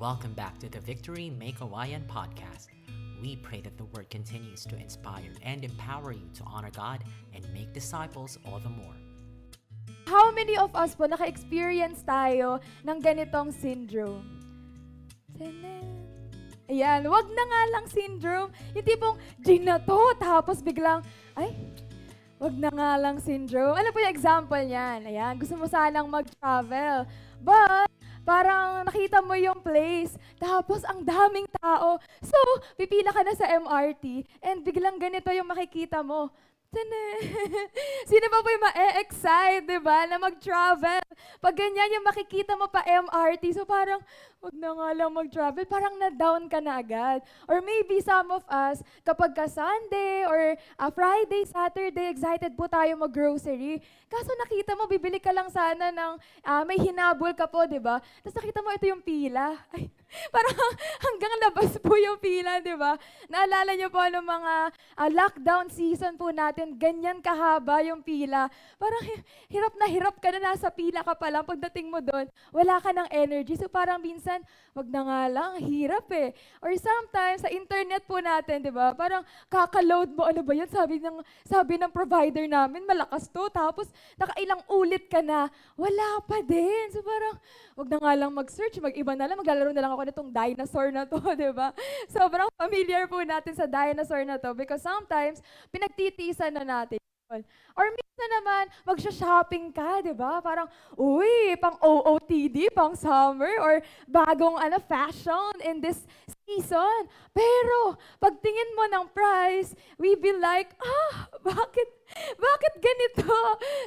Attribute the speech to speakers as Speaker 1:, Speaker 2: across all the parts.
Speaker 1: Welcome back to the Victory Make Hawaiian podcast. We pray that the word continues to inspire and empower you to honor God and make disciples all the more.
Speaker 2: How many of us po naka-experience tayo ng ganitong syndrome? Ayan, wag na nga lang syndrome. Yung tipong, G na to, tapos biglang, ay, wag na nga lang syndrome. Ano po yung example niyan? Ayan, gusto mo sanang mag-travel. But, parang nakita mo yung place, tapos ang daming tao. So, pipila ka na sa MRT, and biglang ganito yung makikita mo. Sino pa po yung ma-excite, di ba, na mag-travel? Pag ganyan yung makikita mo pa MRT, so parang, wag na nga lang mag-travel, parang na-down ka na agad. Or maybe some of us, kapag ka Sunday or uh, Friday, Saturday, excited po tayo mag-grocery. Kaso nakita mo, bibili ka lang sana ng, uh, may hinabol ka po, di ba? Tapos nakita mo, ito yung pila. Ay, parang hanggang labas po yung pila, di ba? Naalala niyo po ano mga uh, lockdown season po natin, ganyan kahaba yung pila. Parang hirap na hirap ka na nasa pila ka pa lang. Pagdating mo doon, wala ka ng energy. So parang minsan, minsan, wag na nga lang, hirap eh. Or sometimes, sa internet po natin, di ba, parang kakaload mo, ano ba yan, sabi ng, sabi ng provider namin, malakas to, tapos nakailang ulit ka na, wala pa din. So parang, wag na nga lang mag-search, mag-iba na lang, maglalaro na lang ako nitong dinosaur na to, di ba? Sobrang familiar po natin sa dinosaur na to because sometimes, pinagtitiisan na natin Or minsan naman, magsha-shopping ka, di ba? Parang, uy, pang OOTD, pang summer, or bagong ano, fashion in this season. Pero, pagtingin mo ng price, we be like, ah, bakit, bakit ganito?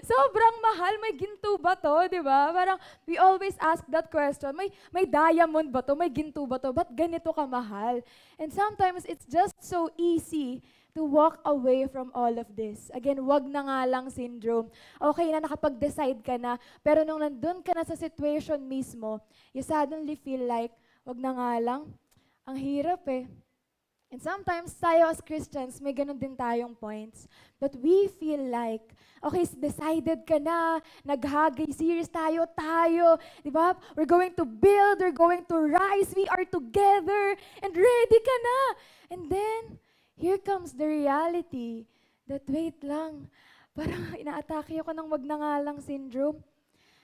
Speaker 2: Sobrang mahal, may ginto ba to, di ba? Parang, we always ask that question, may, may diamond ba to, may ginto ba to, ba't ganito ka mahal? And sometimes, it's just so easy to walk away from all of this. Again, wag na nga lang syndrome. Okay na nakapag-decide ka na, pero nung nandun ka na sa situation mismo, you suddenly feel like, wag na nga lang, ang hirap eh. And sometimes tayo as Christians, may ganun din tayong points. But we feel like, okay, decided ka na, naghagay series tayo, tayo, di ba? We're going to build, we're going to rise, we are together, and ready ka na. And then, here comes the reality that wait lang, parang inaatake ako ng wag na nga lang syndrome.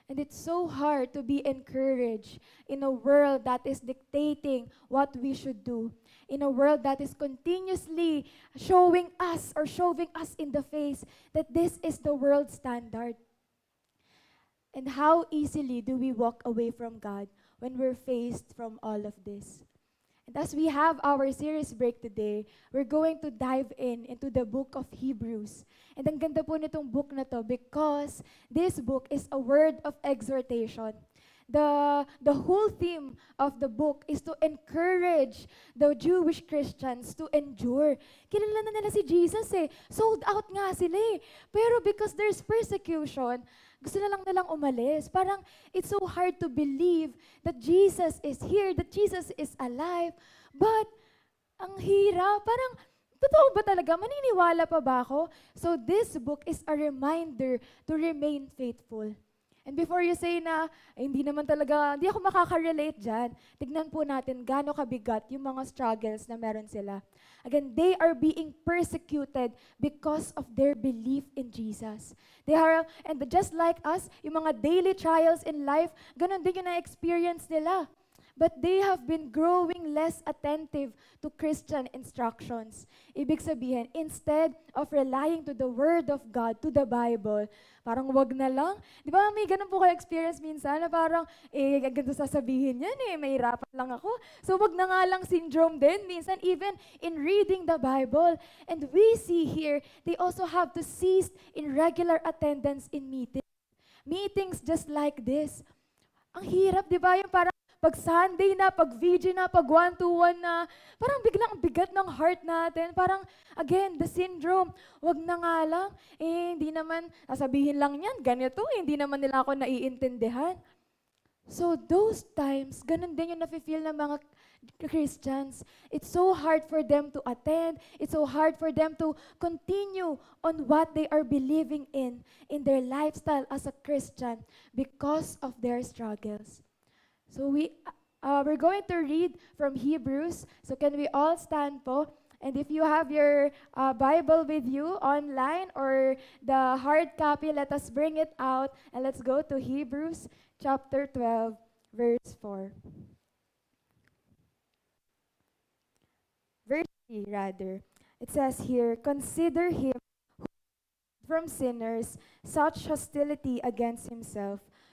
Speaker 2: And it's so hard to be encouraged in a world that is dictating what we should do. In a world that is continuously showing us or showing us in the face that this is the world standard. And how easily do we walk away from God when we're faced from all of this? And as we have our series break today, we're going to dive in into the book of Hebrews. And ang ganda po nitong book na to because this book is a word of exhortation. The, the whole theme of the book is to encourage the Jewish Christians to endure. Kilala na nila si Jesus eh. Sold out nga sila eh. Pero because there's persecution, gusto na lang nilang umalis. Parang it's so hard to believe that Jesus is here, that Jesus is alive. But ang hirap, parang totoo ba talaga? Maniniwala pa ba ako? So this book is a reminder to remain faithful. And before you say na, eh, hindi naman talaga, hindi ako makaka-relate dyan, tignan po natin gaano kabigat yung mga struggles na meron sila. Again, they are being persecuted because of their belief in Jesus. They are, and just like us, yung mga daily trials in life, ganun din yung na-experience nila. But they have been growing less attentive to Christian instructions. Ibig sabihin, instead of relying to the Word of God, to the Bible, parang wag na lang. Di ba may ganun po kayo experience minsan na parang, eh, ganito sasabihin yan eh, may hirapan lang ako. So wag na nga lang syndrome din, minsan even in reading the Bible. And we see here, they also have to cease in regular attendance in meetings. Meetings just like this. Ang hirap, di ba? Yung parang pag Sunday na, pag VG na, pag one-to-one na, parang biglang bigat ng heart natin. Parang, again, the syndrome. Wag na nga lang. Eh, hindi naman, sasabihin lang yan, ganito, eh, hindi naman nila ako naiintindihan. So, those times, ganun din yung nafe-feel ng mga Christians. It's so hard for them to attend. It's so hard for them to continue on what they are believing in, in their lifestyle as a Christian because of their struggles. So we uh, we're going to read from Hebrews. So can we all stand po? And if you have your uh, Bible with you online or the hard copy, let us bring it out and let's go to Hebrews chapter 12, verse 4. Verse 3, rather. It says here, Consider him from sinners such hostility against himself,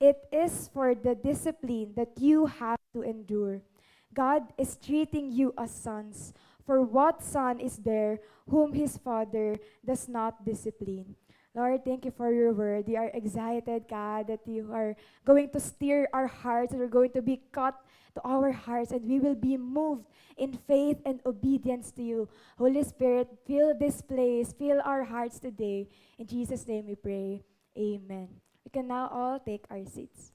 Speaker 2: It is for the discipline that you have to endure. God is treating you as sons. For what son is there whom his father does not discipline? Lord, thank you for your word. We are excited, God, that you are going to steer our hearts and we're going to be cut to our hearts and we will be moved in faith and obedience to you. Holy Spirit, fill this place, fill our hearts today. In Jesus' name we pray. Amen. We can now all take our seats.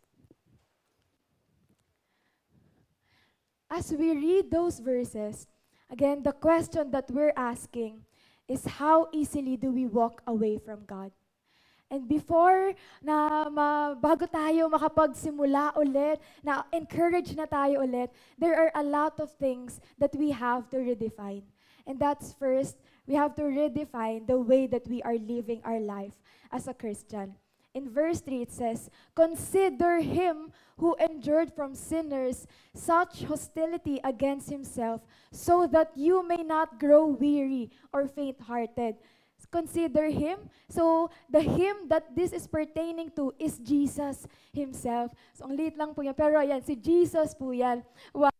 Speaker 2: As we read those verses, again, the question that we're asking is how easily do we walk away from God? And before na ma, bago tayo makapagsimula ulit, na encourage na tayo ulit, there are a lot of things that we have to redefine. And that's first, we have to redefine the way that we are living our life as a Christian. In verse 3, it says, Consider him who endured from sinners such hostility against himself, so that you may not grow weary or faint hearted. Consider him. So, the him that this is pertaining to is Jesus himself. So, ang liit lang po yan. Pero ayan, si Jesus po yan. Why?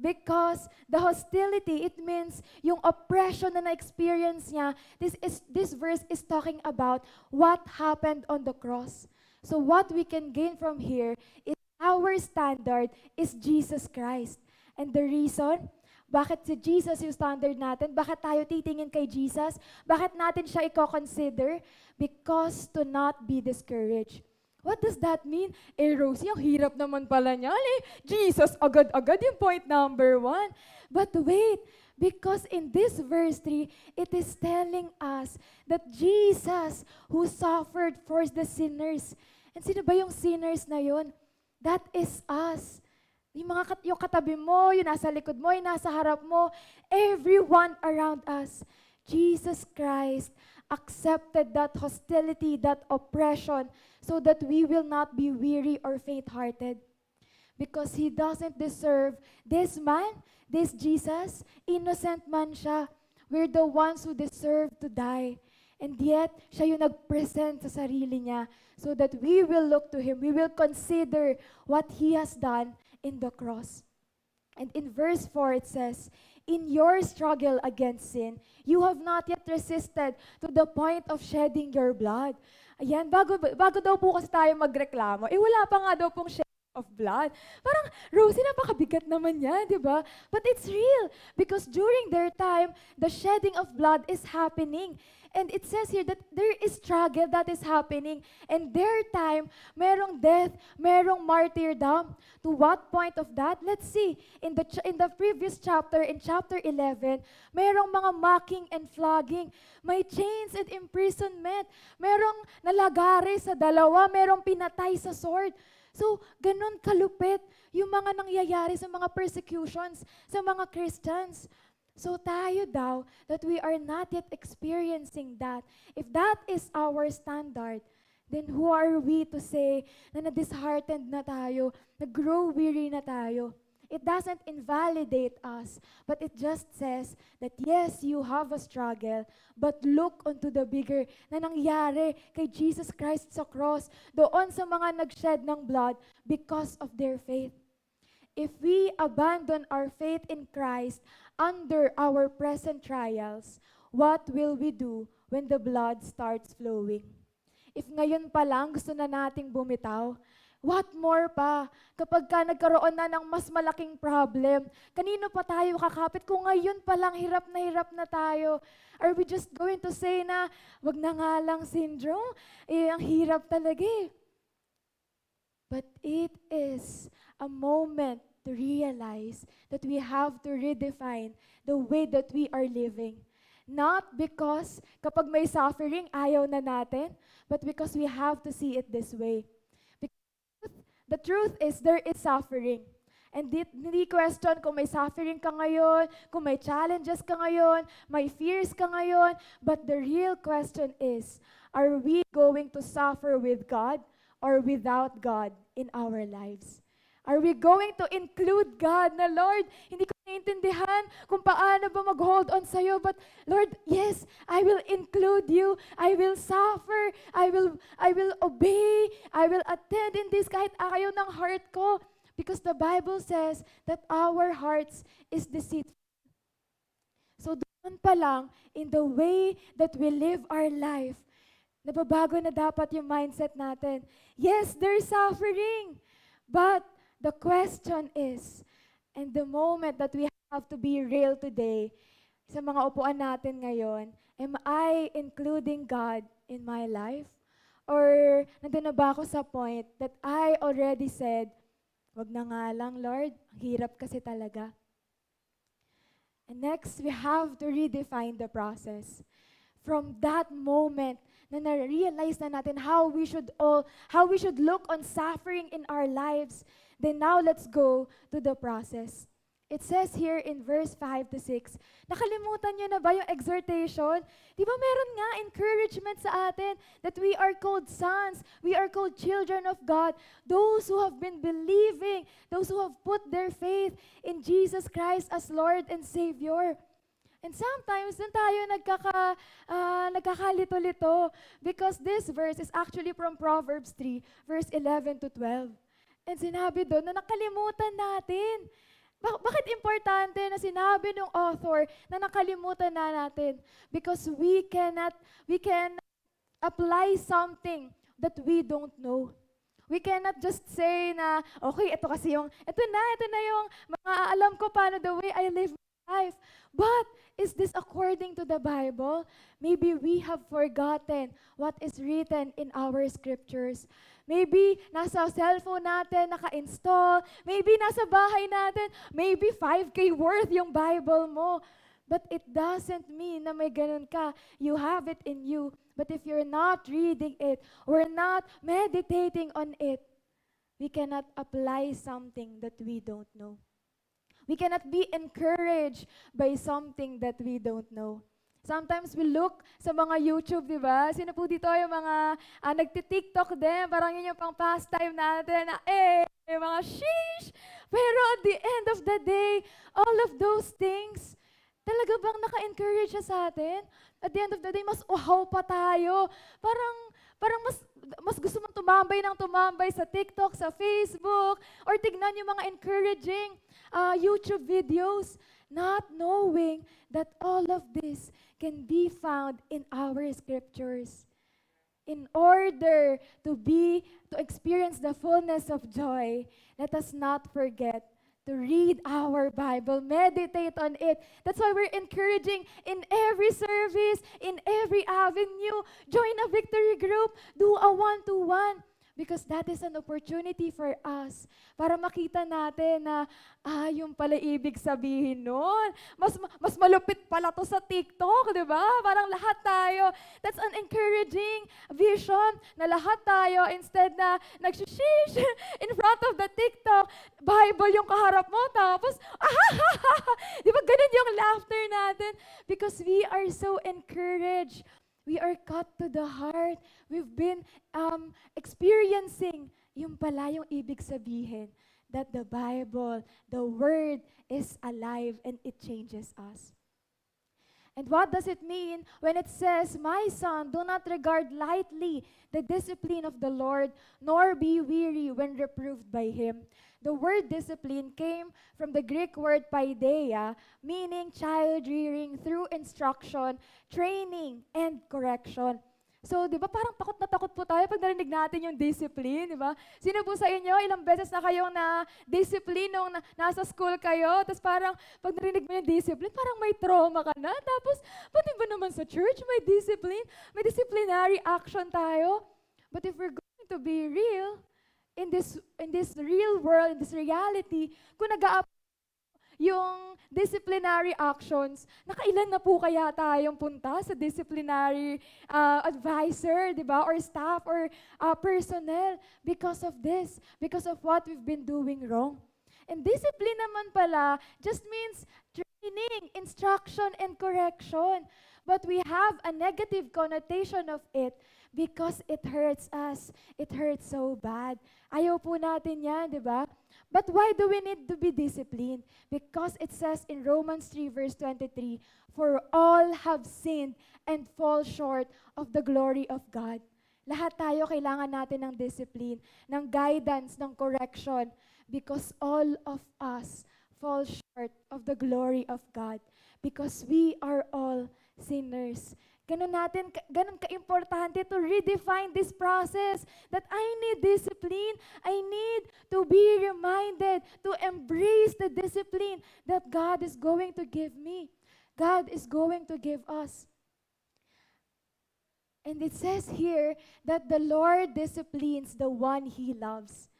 Speaker 2: Because the hostility, it means yung oppression na na-experience niya, this, is, this verse is talking about what happened on the cross. So what we can gain from here is our standard is Jesus Christ. And the reason, bakit si Jesus yung standard natin? Bakit tayo titingin kay Jesus? Bakit natin siya i-consider? Because to not be discouraged. What does that mean? Eh, Rosie, ang hirap naman pala niya. Eh, Jesus, agad-agad yung point number one. But wait, because in this verse 3, it is telling us that Jesus who suffered for the sinners. And sino ba yung sinners na yon? That is us. Yung mga kat- yung katabi mo, yung nasa likod mo, yung nasa harap mo, everyone around us. Jesus Christ accepted that hostility, that oppression, so that we will not be weary or faint hearted. Because he doesn't deserve this man, this Jesus, innocent man siya. We're the ones who deserve to die. And yet, siya yung nag-present sa sarili niya so that we will look to Him. We will consider what He has done in the cross. And in verse 4, it says, In your struggle against sin, you have not yet resisted to the point of shedding your blood. Ayan, bago, bago daw po kasi tayo magreklamo, eh wala pa nga daw pong shed of blood. Parang, Rosie, napakabigat naman niya, di ba? But it's real because during their time, the shedding of blood is happening. And it says here that there is struggle that is happening. And their time, merong death, merong martyrdom. To what point of that? Let's see. In the, in the previous chapter, in chapter 11, merong mga mocking and flogging. May chains and imprisonment. Merong nalagari sa dalawa. Merong pinatay sa sword. So, ganun kalupit yung mga nangyayari sa mga persecutions sa mga Christians. So tayo daw, that we are not yet experiencing that. If that is our standard, then who are we to say na na-disheartened na tayo, na-grow weary na tayo? It doesn't invalidate us, but it just says that yes, you have a struggle, but look onto the bigger na nangyari kay Jesus Christ sa cross, doon sa mga nag-shed ng blood because of their faith. If we abandon our faith in Christ under our present trials, what will we do when the blood starts flowing? If ngayon pa lang gusto na nating bumitaw, What more pa kapag ka nagkaroon na ng mas malaking problem? Kanino pa tayo kakapit kung ngayon pa lang hirap na hirap na tayo? Are we just going to say na, wag na nga lang syndrome? Eh, ang hirap talaga eh. But it is a moment to realize that we have to redefine the way that we are living. Not because kapag may suffering, ayaw na natin, but because we have to see it this way. The truth is, there is suffering. And di, hindi question kung may suffering ka ngayon, kung may challenges ka ngayon, may fears ka ngayon. But the real question is, are we going to suffer with God or without God in our lives? Are we going to include God na, Lord, hindi ko naiintindihan kung paano ba mag-hold on sa'yo, but Lord, yes, I will include you. I will suffer. I will, I will obey. I will attend in this kahit ayaw ng heart ko. Because the Bible says that our hearts is deceitful. So doon pa lang, in the way that we live our life, nababago na dapat yung mindset natin. Yes, there's suffering. But The question is, and the moment that we have to be real today, sa mga upuan natin ngayon, am I including God in my life? Or nandun na ba ako sa point that I already said, wag na nga lang, Lord, hirap kasi talaga. And next, we have to redefine the process. From that moment, na na-realize na natin how we should all, how we should look on suffering in our lives, Then now let's go to the process. It says here in verse 5 to 6, nakalimutan niyo na ba yung exhortation? Di ba meron nga encouragement sa atin that we are called sons, we are called children of God, those who have been believing, those who have put their faith in Jesus Christ as Lord and Savior. And sometimes, dun tayo nagkaka, uh, nagkakalito-lito because this verse is actually from Proverbs 3, verse 11 to 12. And sinabi doon na nakalimutan natin. Bak- bakit importante na sinabi ng author na nakalimutan na natin? Because we cannot, we can apply something that we don't know. We cannot just say na, okay, ito kasi yung, ito na, ito na yung mga alam ko paano the way I live life. But, is this according to the Bible? Maybe we have forgotten what is written in our scriptures. Maybe nasa cellphone natin naka-install. Maybe nasa bahay natin. Maybe 5K worth yung Bible mo. But it doesn't mean na may ganun ka. You have it in you. But if you're not reading it, or not meditating on it, we cannot apply something that we don't know. We cannot be encouraged by something that we don't know. Sometimes we look sa mga YouTube, di ba? Sino po dito yung mga uh, nagti-TikTok din? Parang yun yung pang pastime natin na, eh, mga sheesh! Pero at the end of the day, all of those things, talaga bang naka-encourage siya sa atin? At the end of the day, mas uhaw pa tayo. Parang, parang mas, mas gusto mong tumambay ng tumambay sa TikTok, sa Facebook, or tignan yung mga encouraging uh, YouTube videos, not knowing that all of this can be found in our scriptures. In order to be, to experience the fullness of joy, let us not forget to read our Bible, meditate on it. That's why we're encouraging in every service, in every avenue, join a victory group, do a one-to-one. Because that is an opportunity for us para makita natin na, ah, yung pala ibig sabihin nun. Mas, mas malupit pala to sa TikTok, di ba? Parang lahat tayo. That's an encouraging vision na lahat tayo, instead na nagsishish in front of the TikTok, Bible yung kaharap mo, tapos, ah, di ba ganun yung laughter natin? Because we are so encouraged We are cut to the heart. We've been um, experiencing yung pala yung ibig sabihin that the Bible, the Word is alive and it changes us. And what does it mean when it says, My son, do not regard lightly the discipline of the Lord, nor be weary when reproved by him? The word discipline came from the Greek word paideia, meaning child rearing through instruction, training, and correction. So, di ba parang takot na takot po tayo pag narinig natin yung discipline, di ba? Sino po sa inyo, ilang beses na kayong na discipline nung na, nasa school kayo, tapos parang pag narinig mo yung discipline, parang may trauma ka na. Tapos, pati ba naman sa church may discipline? May disciplinary action tayo. But if we're going to be real, in this in this real world, in this reality, kung nag yung disciplinary actions, nakailan na po kaya tayong punta sa disciplinary uh, advisor, di ba? Or staff or uh, personnel because of this, because of what we've been doing wrong. And discipline naman pala just means training, instruction, and correction. But we have a negative connotation of it because it hurts us. It hurts so bad. Ayaw po natin yan, di ba? But why do we need to be disciplined? Because it says in Romans 3 verse 23, For all have sinned and fall short of the glory of God. Lahat tayo kailangan natin ng discipline, ng guidance, ng correction, because all of us fall short of the glory of God. Because we are all sinners. Ganun natin, ganun ka-importante to redefine this process that I need discipline. I need to be reminded to embrace the discipline that God is going to give me. God is going to give us. And it says here that the Lord disciplines the one he loves.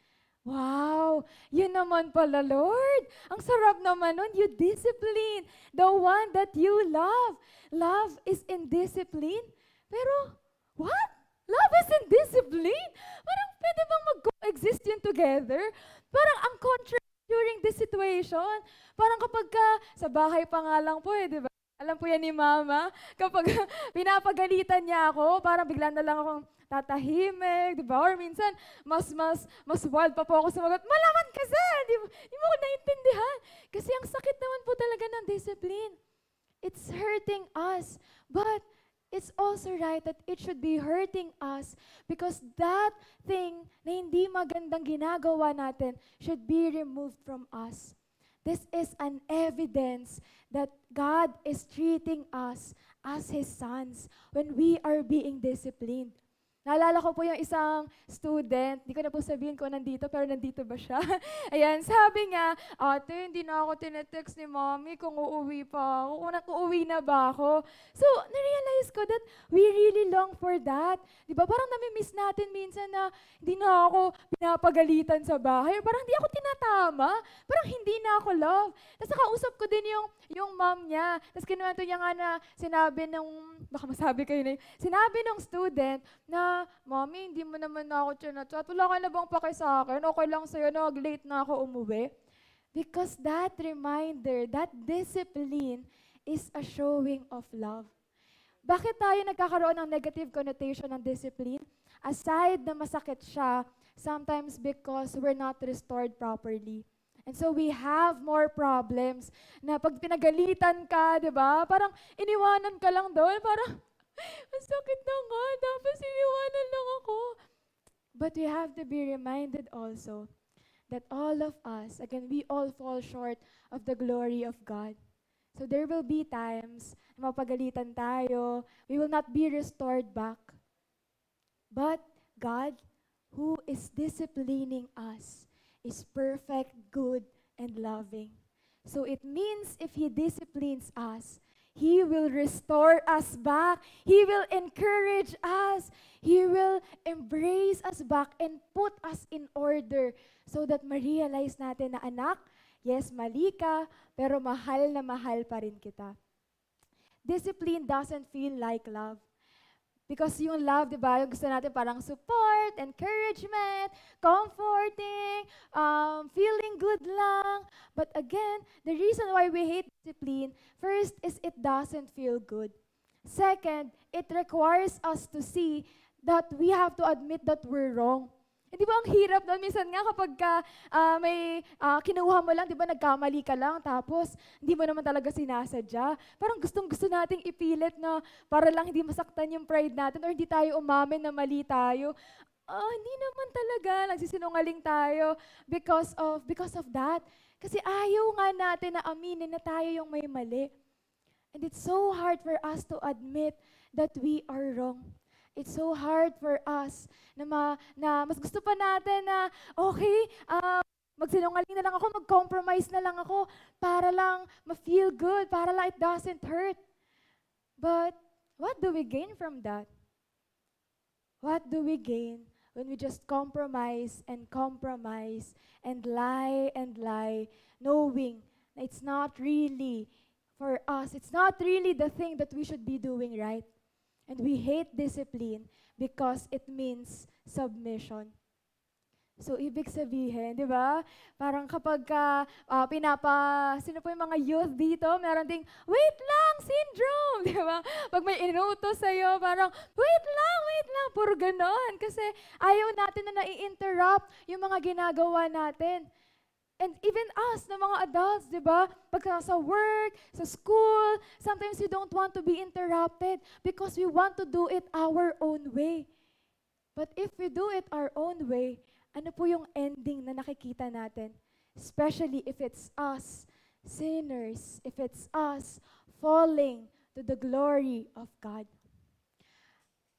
Speaker 2: Wow! Yun naman pala, Lord. Ang sarap naman nun. You discipline the one that you love. Love is in discipline. Pero, what? Love is in discipline? Parang pwede bang mag-coexist yun together? Parang ang contrary during this situation. Parang kapag ka, sa bahay pa nga lang po eh, di ba? Alam po yan ni Mama. Kapag pinapagalitan niya ako, parang bigla na lang akong tatahimik, di ba? Or minsan, mas, mas, mas wild pa po ako sumagot, malaman kasi, di, di mo ko naintindihan. Kasi ang sakit naman po talaga ng discipline. It's hurting us. But it's also right that it should be hurting us because that thing na hindi magandang ginagawa natin should be removed from us. This is an evidence that God is treating us as His sons when we are being disciplined. Naalala ko po yung isang student, hindi ko na po sabihin ko nandito, pero nandito ba siya? Ayan, sabi niya, ate, hindi na ako tinetext ni mommy kung uuwi pa ako, kung uuwi na ba ako. So, narealize ko that we really long for that. Di ba? Parang nami-miss natin minsan na hindi na ako pinapagalitan sa bahay, parang hindi ako tinatama, parang hindi na ako love. Tapos nakausap ko din yung, yung mom niya. Tapos kinuwento niya nga na sinabi nung, baka masabi kayo na yun, sinabi nung student na Mommy, hindi mo naman na ako chinachat. Wala ka na bang pake sa akin? Okay lang sa'yo na late na ako umuwi? Because that reminder, that discipline is a showing of love. Bakit tayo nagkakaroon ng negative connotation ng discipline? Aside na masakit siya, sometimes because we're not restored properly. And so we have more problems na pag pinagalitan ka, di ba? Parang iniwanan ka lang doon, parang ang sakit na nga, tapos iniwanan lang ako. But we have to be reminded also that all of us, again, we all fall short of the glory of God. So there will be times na mapagalitan tayo, we will not be restored back. But God, who is disciplining us, is perfect, good, and loving. So it means if He disciplines us, He will restore us back. He will encourage us. He will embrace us back and put us in order so that ma-realize natin na anak, yes, mali ka, pero mahal na mahal pa rin kita. Discipline doesn't feel like love. Because yung love, di ba, yung gusto natin parang support, encouragement, comforting, um, feeling good lang. But again, the reason why we hate discipline, first is it doesn't feel good. Second, it requires us to see that we have to admit that we're wrong. Eh, ba ang hirap doon? Minsan nga kapag ka, uh, may uh, kinuha mo lang, di ba nagkamali ka lang, tapos hindi mo naman talaga sinasadya. Parang gustong gusto nating ipilit na para lang hindi masaktan yung pride natin or hindi tayo umamin na mali tayo. Uh, hindi naman talaga, nagsisinungaling tayo because of, because of that. Kasi ayaw nga natin na aminin na tayo yung may mali. And it's so hard for us to admit that we are wrong. It's so hard for us na, ma, na mas gusto pa natin na, okay, uh, magsinungaling na lang ako, mag-compromise na lang ako para lang ma-feel good, para lang it doesn't hurt. But what do we gain from that? What do we gain when we just compromise and compromise and lie and lie, knowing that it's not really for us, it's not really the thing that we should be doing right. And we hate discipline because it means submission. So, ibig sabihin, di ba? Parang kapag ka, uh, pinapa, sino po yung mga youth dito, meron ding, wait lang, syndrome, di ba? Pag may inutos sa'yo, parang, wait lang, wait lang, puro ganon. Kasi ayaw natin na nai-interrupt yung mga ginagawa natin. And even us, na mga adults, di ba? Pag sa work, sa school, sometimes we don't want to be interrupted because we want to do it our own way. But if we do it our own way, ano po yung ending na nakikita natin? Especially if it's us, sinners, if it's us falling to the glory of God.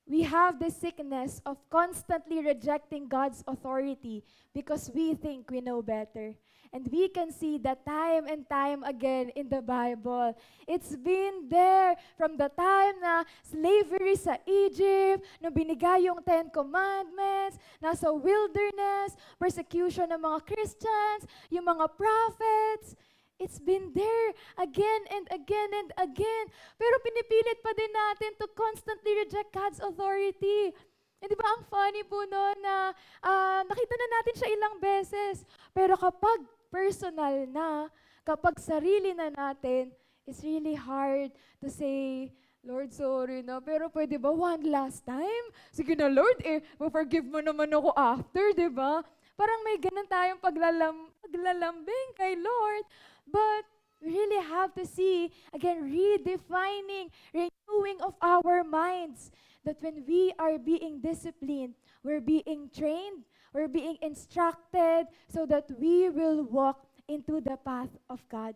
Speaker 2: We have this sickness of constantly rejecting God's authority because we think we know better. And we can see that time and time again in the Bible. It's been there from the time na slavery sa Egypt, no binigay yung Ten Commandments, nasa wilderness, persecution ng mga Christians, yung mga prophets. It's been there again and again and again. Pero pinipilit pa din natin to constantly reject God's authority. Eh, di ba ang funny po no na uh, nakita na natin siya ilang beses. Pero kapag personal na, kapag sarili na natin, it's really hard to say, Lord, sorry na, pero pwede ba one last time? Sige na, Lord, eh, forgive mo naman ako after, di ba? Parang may ganun tayong paglalam, paglalambing kay Lord. But we really have to see, again, redefining, renewing of our minds. That when we are being disciplined, we're being trained, we're being instructed so that we will walk into the path of God.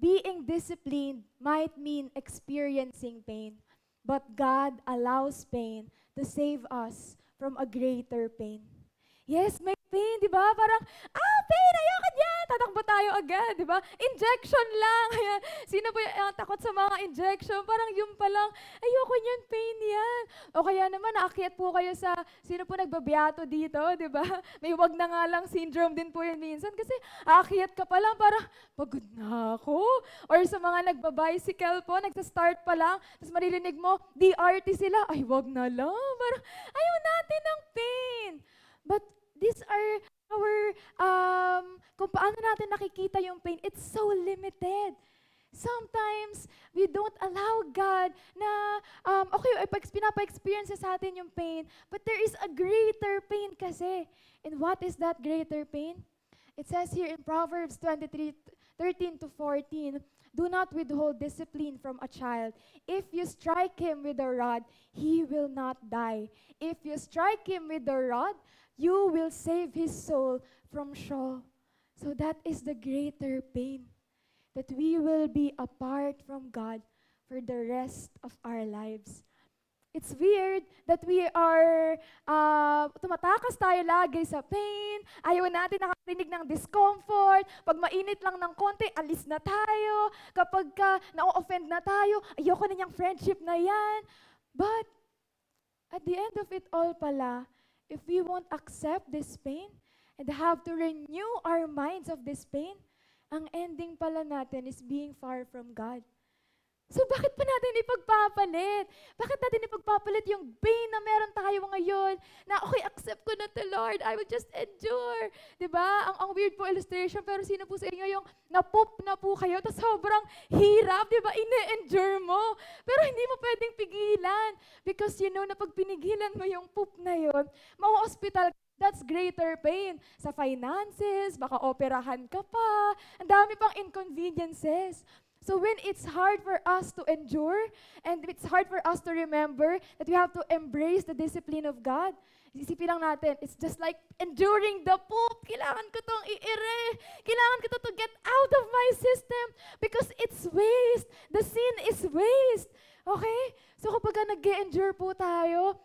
Speaker 2: Being disciplined might mean experiencing pain, but God allows pain to save us from a greater pain. Yes, may pain, di ba? Parang, ah, pain, ayoko niyan! Tatakbo tayo agad, di ba? Injection lang. Sino po yung takot sa mga injection? Parang yung pa lang, ayoko niyan, pain yan. O kaya naman, naakyat po kayo sa, sino po nagbabiato dito, di ba? May wag na nga lang syndrome din po yun minsan. Kasi aakyat ka pa lang, parang, pagod na ako. Or sa mga nagbabicycle po, nagsa-start pa lang, tapos maririnig mo, DRT sila, ay wag na lang. Parang, ayaw natin ng pain. But these are our, um, kung paano natin nakikita yung pain, it's so limited. Sometimes, we don't allow God na, um, okay, pinapa-experience sa atin yung pain, but there is a greater pain kasi. And what is that greater pain? It says here in Proverbs 23, 13 to 14, Do not withhold discipline from a child. If you strike him with a rod, he will not die. If you strike him with a rod, you will save his soul from Sheol. So that is the greater pain that we will be apart from God for the rest of our lives. It's weird that we are, uh, tumatakas tayo lagi sa pain, ayaw natin nakarinig ng discomfort, pag mainit lang ng konti, alis na tayo, kapag ka na-offend na tayo, ayoko na niyang friendship na yan. But, at the end of it all pala, if we won't accept this pain and have to renew our minds of this pain, ang ending pala natin is being far from God. So bakit pa natin ipagpapalit? Bakit natin ipagpapalit yung pain na meron tayo ngayon na okay, accept ko na to Lord, I will just endure. ba? Diba? Ang, ang weird po illustration, pero sino po sa inyo yung napoop na po kayo, tapos sobrang hirap, ba? Ine-endure mo. Pero hindi mo pwedeng pigilan. Because you know na pag pinigilan mo yung poop na yun, ma-hospital That's greater pain. Sa finances, baka operahan ka pa. Ang dami pang inconveniences. So when it's hard for us to endure and it's hard for us to remember that we have to embrace the discipline of God, isipin lang natin, it's just like enduring the poop. Kailangan ko tong i-ere. Kailangan ko to to get out of my system because it's waste. The sin is waste. Okay? So kapag nag endure po tayo,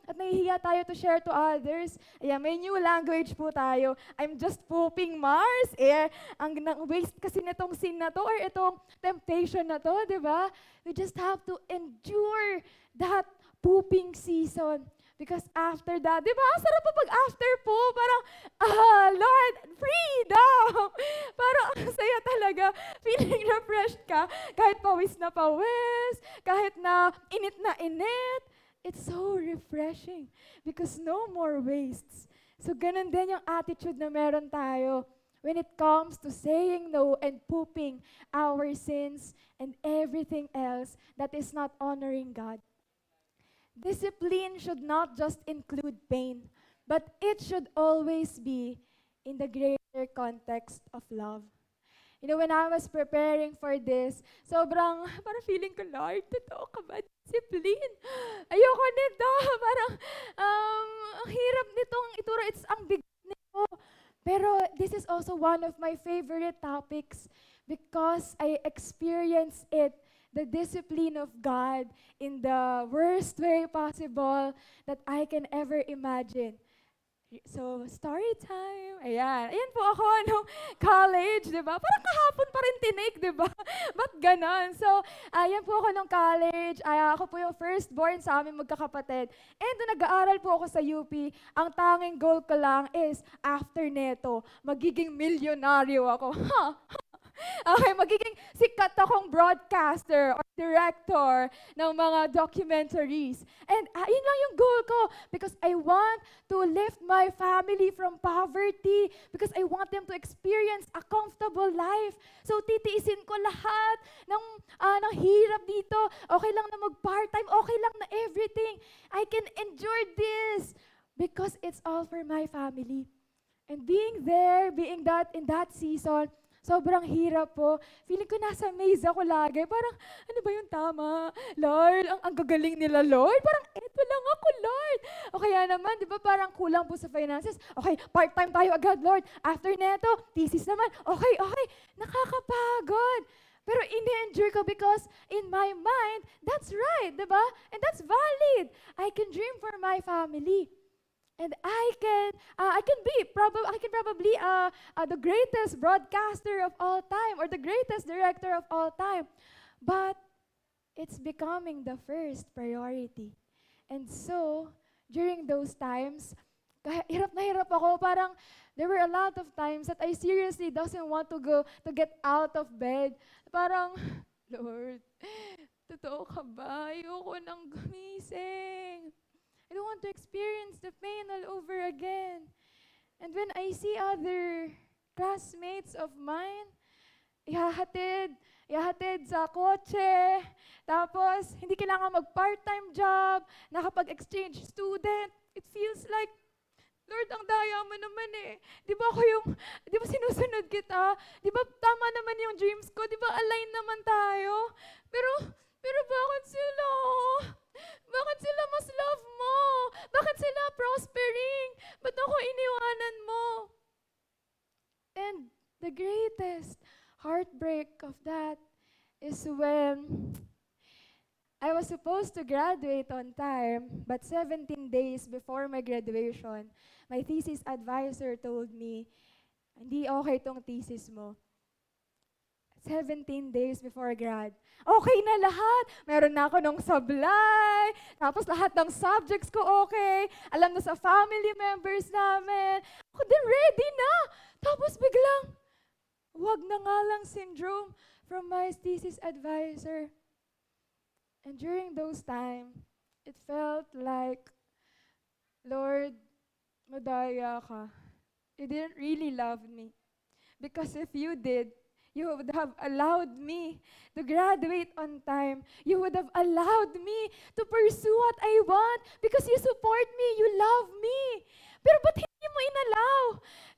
Speaker 2: tayo to share to others. Ayan, may new language po tayo. I'm just pooping Mars. Eh, ang, ang waste kasi nitong sin na to or itong temptation na to, di ba? We just have to endure that pooping season. Because after that, di ba, sarap pa pag after po, parang, ah, Lord, freedom! parang ang saya talaga. Feeling refreshed ka, kahit pawis na pawis, kahit na init na init. It's so refreshing because no more wastes. So ganun din yung attitude na meron tayo when it comes to saying no and pooping our sins and everything else that is not honoring God. Discipline should not just include pain, but it should always be in the greater context of love. You know, when I was preparing for this, sobrang, parang feeling ko, Lord, totoo ka ba? Discipline. Ayoko nito. Parang, um, ang hirap nitong ituro. It's ang bigat nito. Pero this is also one of my favorite topics because I experience it the discipline of God in the worst way possible that I can ever imagine. So, story time. Ayan. Ayan po ako nung college, di ba? Parang kahapon pa rin tinik, di ba? Ba't ganon? So, ayan po ako nung college. Ay, ako po yung firstborn sa aming magkakapatid. And nag-aaral po ako sa UP, ang tanging goal ko lang is, after neto, magiging milyonaryo ako. Ha? Okay, magiging sikat akong broadcaster or director ng mga documentaries. And uh, yun lang yung goal ko because I want to lift my family from poverty because I want them to experience a comfortable life. So titiisin ko lahat ng, uh, ng hirap dito. Okay lang na mag-part-time, okay lang na everything. I can endure this because it's all for my family. And being there, being that in that season, Sobrang hirap po. Feeling ko nasa maze ako lagi. Parang, ano ba yung tama? Lord, ang, ang gagaling nila, Lord. Parang, eto lang ako, Lord. O kaya naman, di ba parang kulang po sa finances? Okay, part-time tayo agad, Lord. After neto, thesis naman. Okay, okay. Nakakapagod. Pero ini-endure ko because in my mind, that's right, di ba? And that's valid. I can dream for my family. And I can, uh, I can be, probably, I can probably uh, uh, the greatest broadcaster of all time or the greatest director of all time. But it's becoming the first priority. And so, during those times, hirap na hirap ako. Parang, there were a lot of times that I seriously doesn't want to go, to get out of bed. Parang, Lord, totoo ka ba? Ayoko nang gumising. I don't want to experience the pain all over again. And when I see other classmates of mine, ihahatid, ihahatid sa kotse, tapos hindi kailangan mag-part-time job, nakapag-exchange student, it feels like, Lord, ang daya mo naman eh. Di ba ako yung, di ba sinusunod kita? Di ba tama naman yung dreams ko? Di ba align naman tayo? Pero, pero bakit sila? Bakit sila mas love mo? Bakit sila prospering? Ba't ako iniwanan mo? And the greatest heartbreak of that is when I was supposed to graduate on time, but 17 days before my graduation, my thesis advisor told me, hindi okay tong thesis mo. 17 days before grad. Okay na lahat. Meron na ako ng sablay. Tapos lahat ng subjects ko okay. Alam na sa family members namin. Ako din ready na. Tapos biglang, wag na nga lang syndrome from my thesis advisor. And during those time, it felt like, Lord, madaya ka. You didn't really love me. Because if you did, You would have allowed me to graduate on time. You would have allowed me to pursue what I want because you support me, you love me. Pero ba't hindi mo inalaw?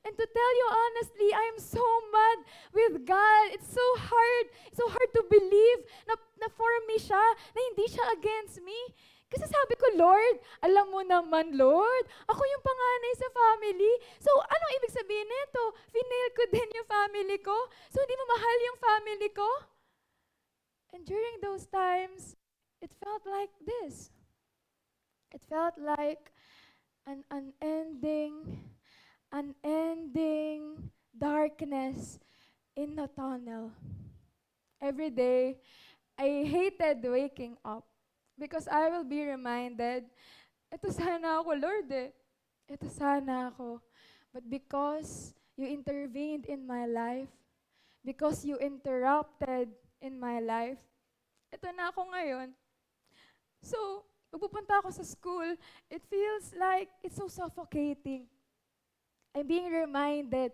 Speaker 2: And to tell you honestly, I am so mad with God. It's so hard. So hard to believe na, na for me siya, na hindi siya against me. Kasi sabi ko, Lord, alam mo naman, Lord, ako yung panganay sa family. So, anong ibig sabihin nito? Finail ko din yung family ko? So, hindi mo mahal yung family ko? And during those times, it felt like this. It felt like an unending, unending darkness in the tunnel. Every day, I hated waking up because I will be reminded, ito sana ako, Lord eh. Ito sana ako. But because you intervened in my life, because you interrupted in my life, ito na ako ngayon. So, pagpupunta ako sa school, it feels like it's so suffocating. I'm being reminded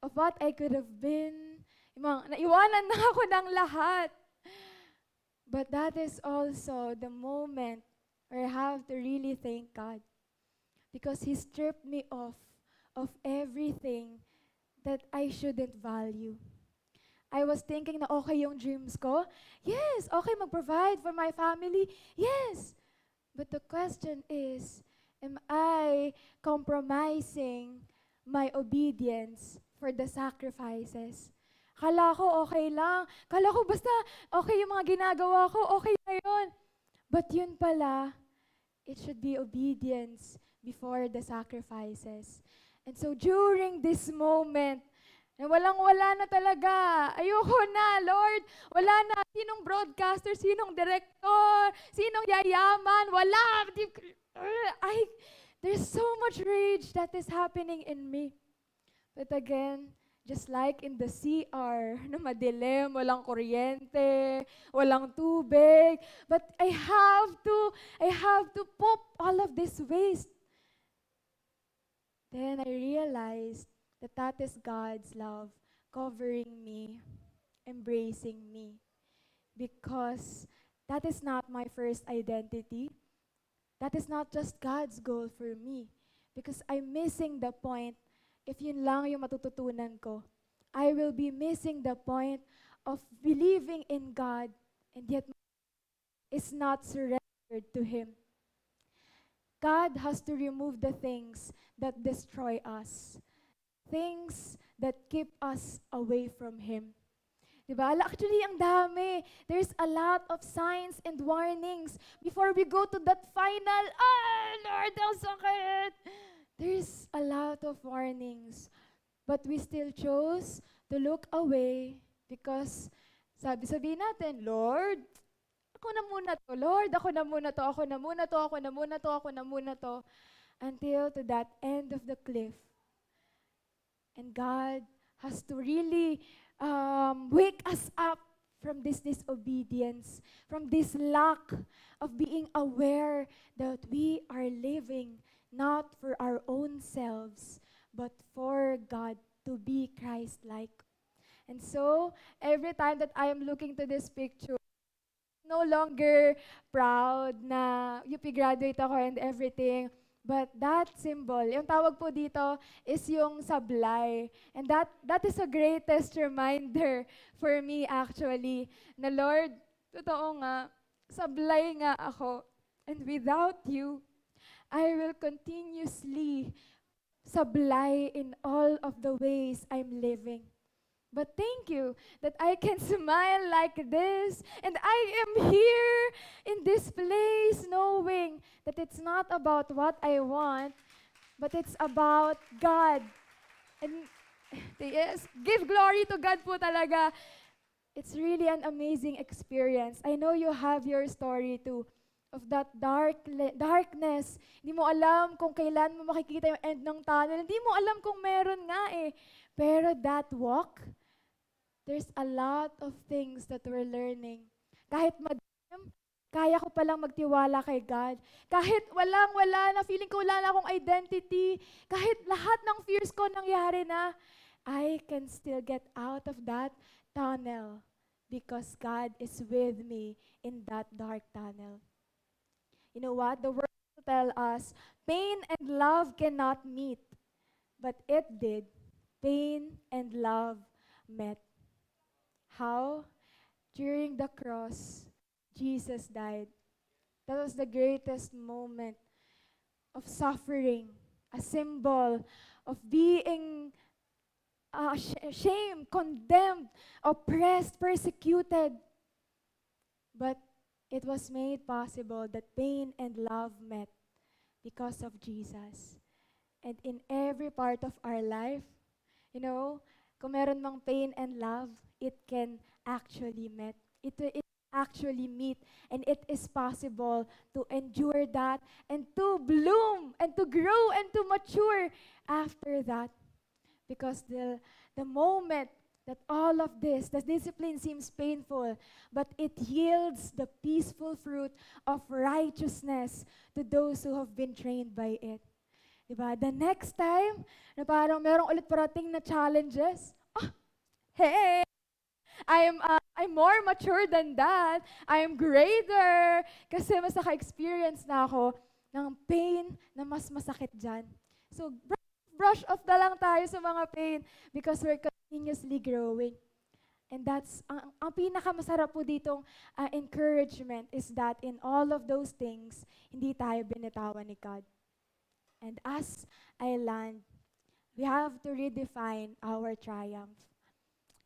Speaker 2: of what I could have been. Mga, naiwanan na ako ng lahat. But that is also the moment where I have to really thank God. Because He stripped me off of everything that I shouldn't value. I was thinking na okay yung dreams ko. Yes, okay mag-provide for my family. Yes. But the question is, am I compromising my obedience for the sacrifices? Kala ko okay lang. Kala ko basta okay yung mga ginagawa ko, okay na yun. But yun pala, it should be obedience before the sacrifices. And so during this moment, na walang-wala na talaga. Ayoko na, Lord. Wala na. Sinong broadcaster? Sinong director? Sinong yayaman? Wala. I, there's so much rage that is happening in me. But again, Just like in the CR, na madilim, walang kuryente, walang tubig. But I have to, I have to pop all of this waste. Then I realized that that is God's love covering me, embracing me. Because that is not my first identity. That is not just God's goal for me. Because I'm missing the point if yun lang yung matututunan ko, I will be missing the point of believing in God and yet is not surrendered to Him. God has to remove the things that destroy us, things that keep us away from Him. Diba? Actually, ang dami. There's a lot of signs and warnings before we go to that final, ah, Lord, ang sakit. There's a lot of warnings, but we still chose to look away because sabi-sabi natin, Lord, ako na muna to, Lord, ako na muna to, ako na muna to, ako na muna to, ako na muna to, until to that end of the cliff. And God has to really um, wake us up from this disobedience, from this lack of being aware that we are living not for our own selves, but for God to be Christ-like. And so, every time that I am looking to this picture, no longer proud na UP graduate ako and everything. But that symbol, yung tawag po dito is yung sablay. And that that is a greatest reminder for me actually na Lord, totoo nga, sablay nga ako. And without you, I will continuously supply in all of the ways I'm living. But thank you that I can smile like this and I am here in this place knowing that it's not about what I want, but it's about God. And yes, give glory to God po talaga. It's really an amazing experience. I know you have your story too of that dark darkness. Hindi mo alam kung kailan mo makikita yung end ng tunnel. Hindi mo alam kung meron nga eh. Pero that walk, there's a lot of things that we're learning. Kahit madilim, kaya ko palang magtiwala kay God. Kahit walang-wala na, feeling ko wala na akong identity. Kahit lahat ng fears ko nangyari na, I can still get out of that tunnel because God is with me in that dark tunnel. You know what? The word tell us pain and love cannot meet, but it did. Pain and love met. How? During the cross, Jesus died. That was the greatest moment of suffering, a symbol of being uh, shamed, condemned, oppressed, persecuted. But it was made possible that pain and love met because of Jesus. And in every part of our life, you know, kung meron mang pain and love, it can actually meet. It, it actually meet. And it is possible to endure that and to bloom and to grow and to mature after that. Because the, the moment that all of this, the discipline seems painful, but it yields the peaceful fruit of righteousness to those who have been trained by it. Diba? The next time na parang merong ulit parating na challenges, ah, hey, I am uh, I'm more mature than that. I am greater. Kasi mas naka-experience na ako ng pain na mas masakit dyan. So, brush off na lang tayo sa mga pain because we're continuously growing. And that's, ang, ang pinakamasarap po ditong uh, encouragement is that in all of those things, hindi tayo binitawan ni God. And as I land, we have to redefine our triumph.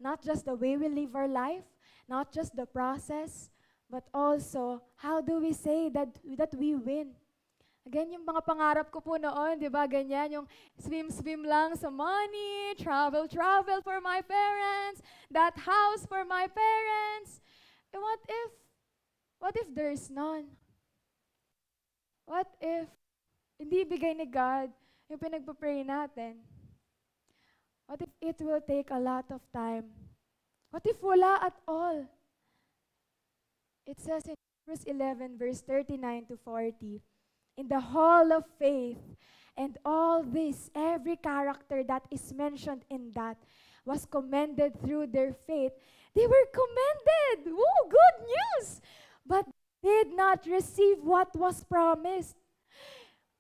Speaker 2: Not just the way we live our life, not just the process, but also how do we say that, that we win? Again, yung mga pangarap ko po noon, di ba, ganyan, yung swim-swim lang sa money, travel-travel for my parents, that house for my parents. And what if, what if there's none? What if hindi bigay ni God yung pinagpa-pray natin? What if it will take a lot of time? What if wala at all? It says in Hebrews 11, verse 39 to 40, in the hall of faith, and all this, every character that is mentioned in that was commended through their faith. They were commended! Woo, good news! But did not receive what was promised.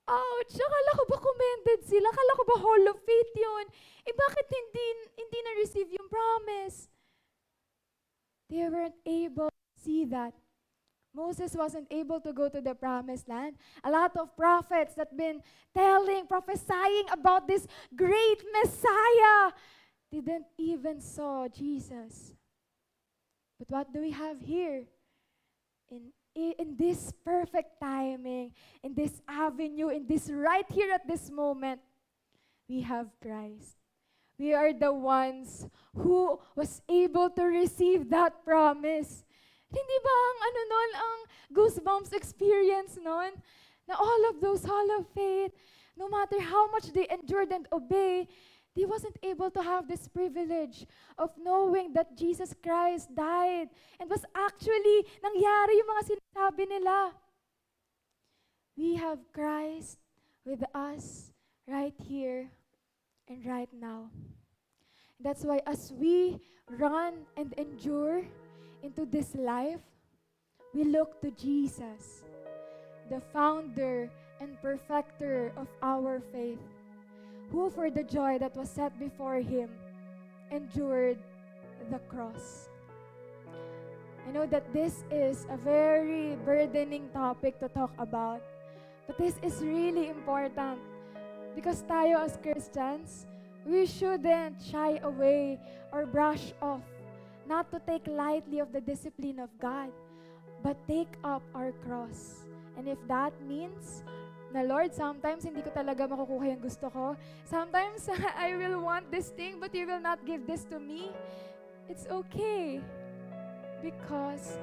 Speaker 2: Ouch! Akala ko ba commended sila? Akala ko ba Hall of Faith yun? Eh bakit hindi, hindi na-receive yung promise? They weren't able to see that. Moses wasn't able to go to the promised land. A lot of prophets that been telling, prophesying about this great Messiah didn't even saw Jesus. But what do we have here? In in this perfect timing, in this avenue, in this right here at this moment, we have Christ. We are the ones who was able to receive that promise. Hindi ba ang ano nun, ang goosebumps experience nun? Na all of those hall of faith, no matter how much they endured and obey, they wasn't able to have this privilege of knowing that Jesus Christ died and was actually nangyari yung mga sinasabi nila. We have Christ with us right here and right now. That's why as we run and endure into this life, we look to Jesus, the founder and perfecter of our faith who for the joy that was set before him endured the cross. I know that this is a very burdening topic to talk about, but this is really important because tayo as Christians, we shouldn't shy away or brush off, not to take lightly of the discipline of God, but take up our cross. And if that means na Lord, sometimes hindi ko talaga makukuha yung gusto ko. Sometimes I will want this thing but you will not give this to me. It's okay. Because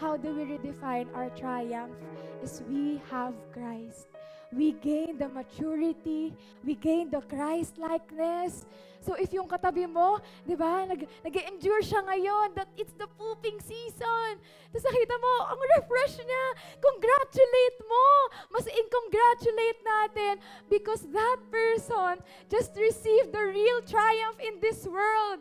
Speaker 2: how do we redefine our triumph is we have Christ. We gain the maturity, we gain the Christ-likeness, So if yung katabi mo, di ba, nag, nag-endure siya ngayon, that it's the pooping season. Tapos nakita mo, ang refresh niya. Congratulate mo. Mas in-congratulate natin because that person just received the real triumph in this world.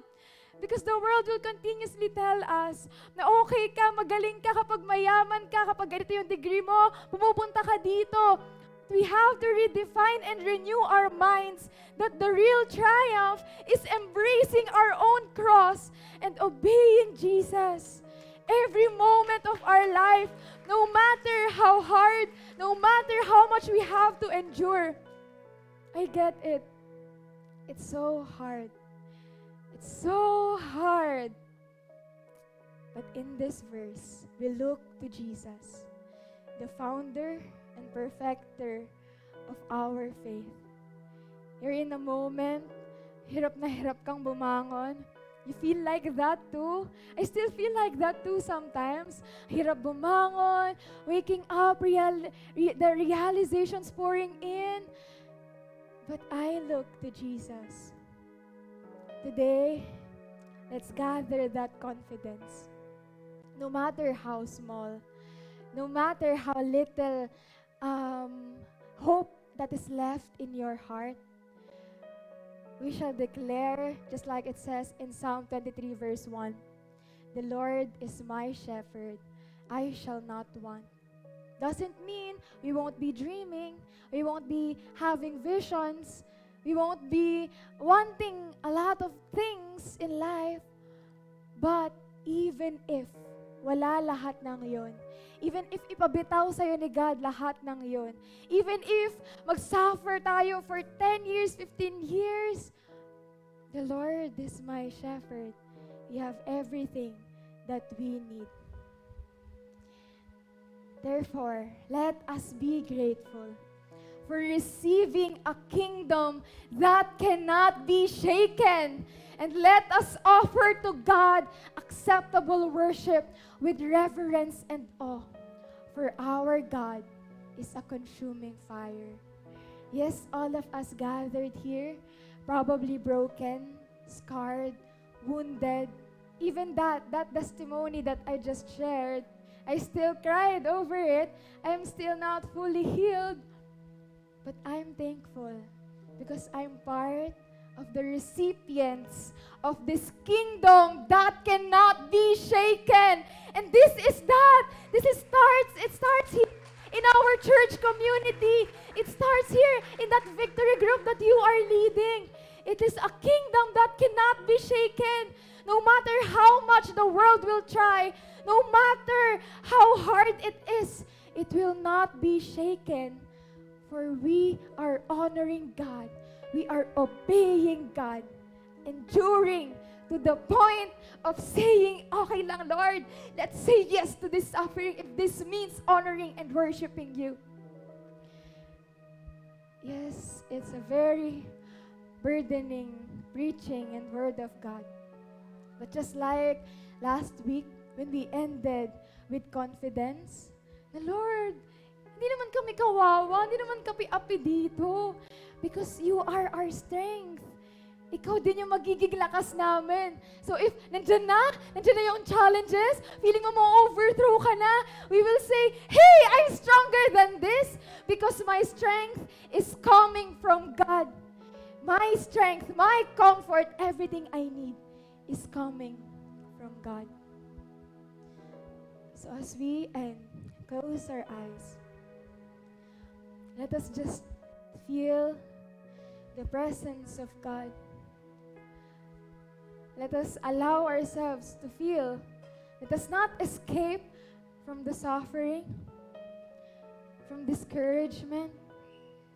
Speaker 2: Because the world will continuously tell us na okay ka, magaling ka kapag mayaman ka, kapag ganito yung degree mo, pumupunta ka dito we have to redefine and renew our minds that the real triumph is embracing our own cross and obeying Jesus. Every moment of our life, no matter how hard, no matter how much we have to endure. I get it. It's so hard. It's so hard. But in this verse, we look to Jesus, the founder and perfecter of our faith. You're in a moment, hirap na hirap kang bumangon. You feel like that too? I still feel like that too sometimes. Hirap bumangon, waking up, real, re, the realizations pouring in. But I look to Jesus. Today, let's gather that confidence. No matter how small, no matter how little um, hope that is left in your heart, we shall declare, just like it says in Psalm 23, verse 1 The Lord is my shepherd, I shall not want. Doesn't mean we won't be dreaming, we won't be having visions, we won't be wanting a lot of things in life. But even if wala lahat ng yon, even if ipabitaw sa'yo ni God lahat ng yon, even if mag-suffer tayo for 10 years, 15 years, the Lord is my shepherd. We have everything that we need. Therefore, let us be grateful for receiving a kingdom that cannot be shaken. And let us offer to God acceptable worship with reverence and awe. For our God is a consuming fire. Yes, all of us gathered here, probably broken, scarred, wounded. Even that, that testimony that I just shared, I still cried over it. I'm still not fully healed. But I'm thankful because I'm part of the recipients of this kingdom that cannot be shaken. And this is that. This is starts, it starts here in our church community. It starts here in that victory group that you are leading. It is a kingdom that cannot be shaken. No matter how much the world will try, no matter how hard it is, it will not be shaken. For we are honoring God. We are obeying God. Enduring to the point of saying, okay lang, Lord, let's say yes to this suffering if this means honoring and worshiping you. Yes, it's a very burdening preaching and word of God. But just like last week, when we ended with confidence, the Lord, hindi naman kami kawawa, hindi naman kami api dito. Because you are our strength. Ikaw din yung magiging lakas namin. So if nandyan na, nandyan na yung challenges, feeling mo ma-overthrow ka na, we will say, Hey, I'm stronger than this because my strength is coming from God. My strength, my comfort, everything I need is coming from God. So as we end, close our eyes. Let us just feel the presence of God. Let us allow ourselves to feel. Let us not escape from the suffering, from discouragement.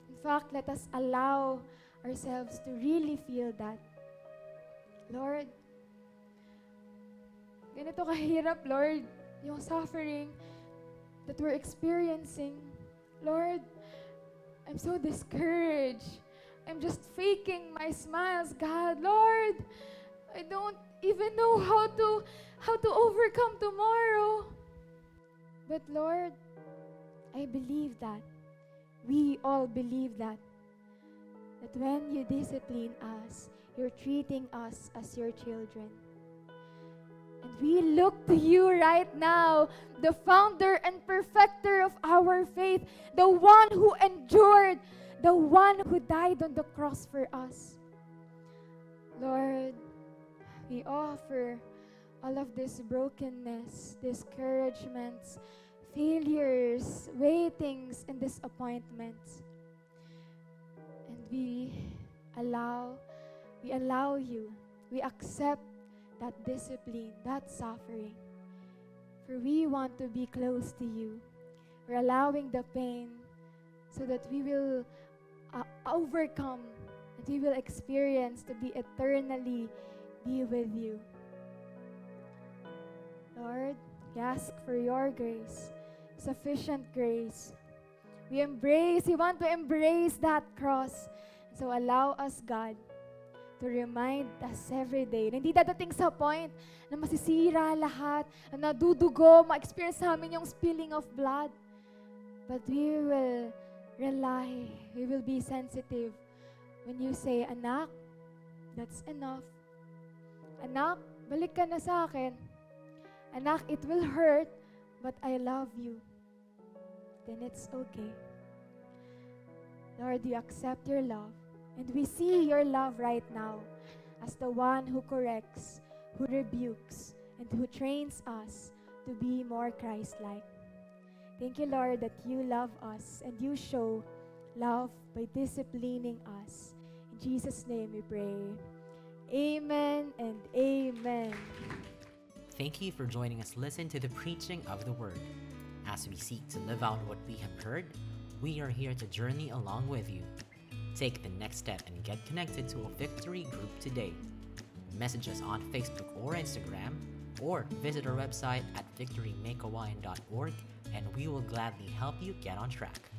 Speaker 2: In fact, let us allow ourselves to really feel that. Lord, ganito kahirap, Lord, yung suffering that we're experiencing. Lord, I'm so discouraged. I'm just faking my smiles, God. Lord, I don't even know how to how to overcome tomorrow. But Lord, I believe that. We all believe that. That when you discipline us, you're treating us as your children. We look to you right now, the founder and perfecter of our faith, the one who endured, the one who died on the cross for us. Lord, we offer all of this brokenness, discouragements, failures, waitings, and disappointments. And we allow, we allow you, we accept that discipline, that suffering. For we want to be close to you. We're allowing the pain so that we will uh, overcome and we will experience to be eternally be with you. Lord, we ask for your grace, sufficient grace. We embrace, we want to embrace that cross. So allow us, God, to remind us every day na hindi dadating sa point na masisira lahat, na nadudugo, ma-experience namin yung spilling of blood. But we will rely, we will be sensitive when you say, Anak, that's enough. Anak, balik ka na sa akin. Anak, it will hurt, but I love you. Then it's okay. Lord, you accept your love. And we see your love right now as the one who corrects, who rebukes, and who trains us to be more Christ like. Thank you, Lord, that you love us and you show love by disciplining us. In Jesus' name we pray. Amen and amen.
Speaker 1: Thank you for joining us listen to the preaching of the word. As we seek to live out what we have heard, we are here to journey along with you. Take the next step and get connected to a victory group today. Message us on Facebook or Instagram, or visit our website at victorymakeawine.org and we will gladly help you get on track.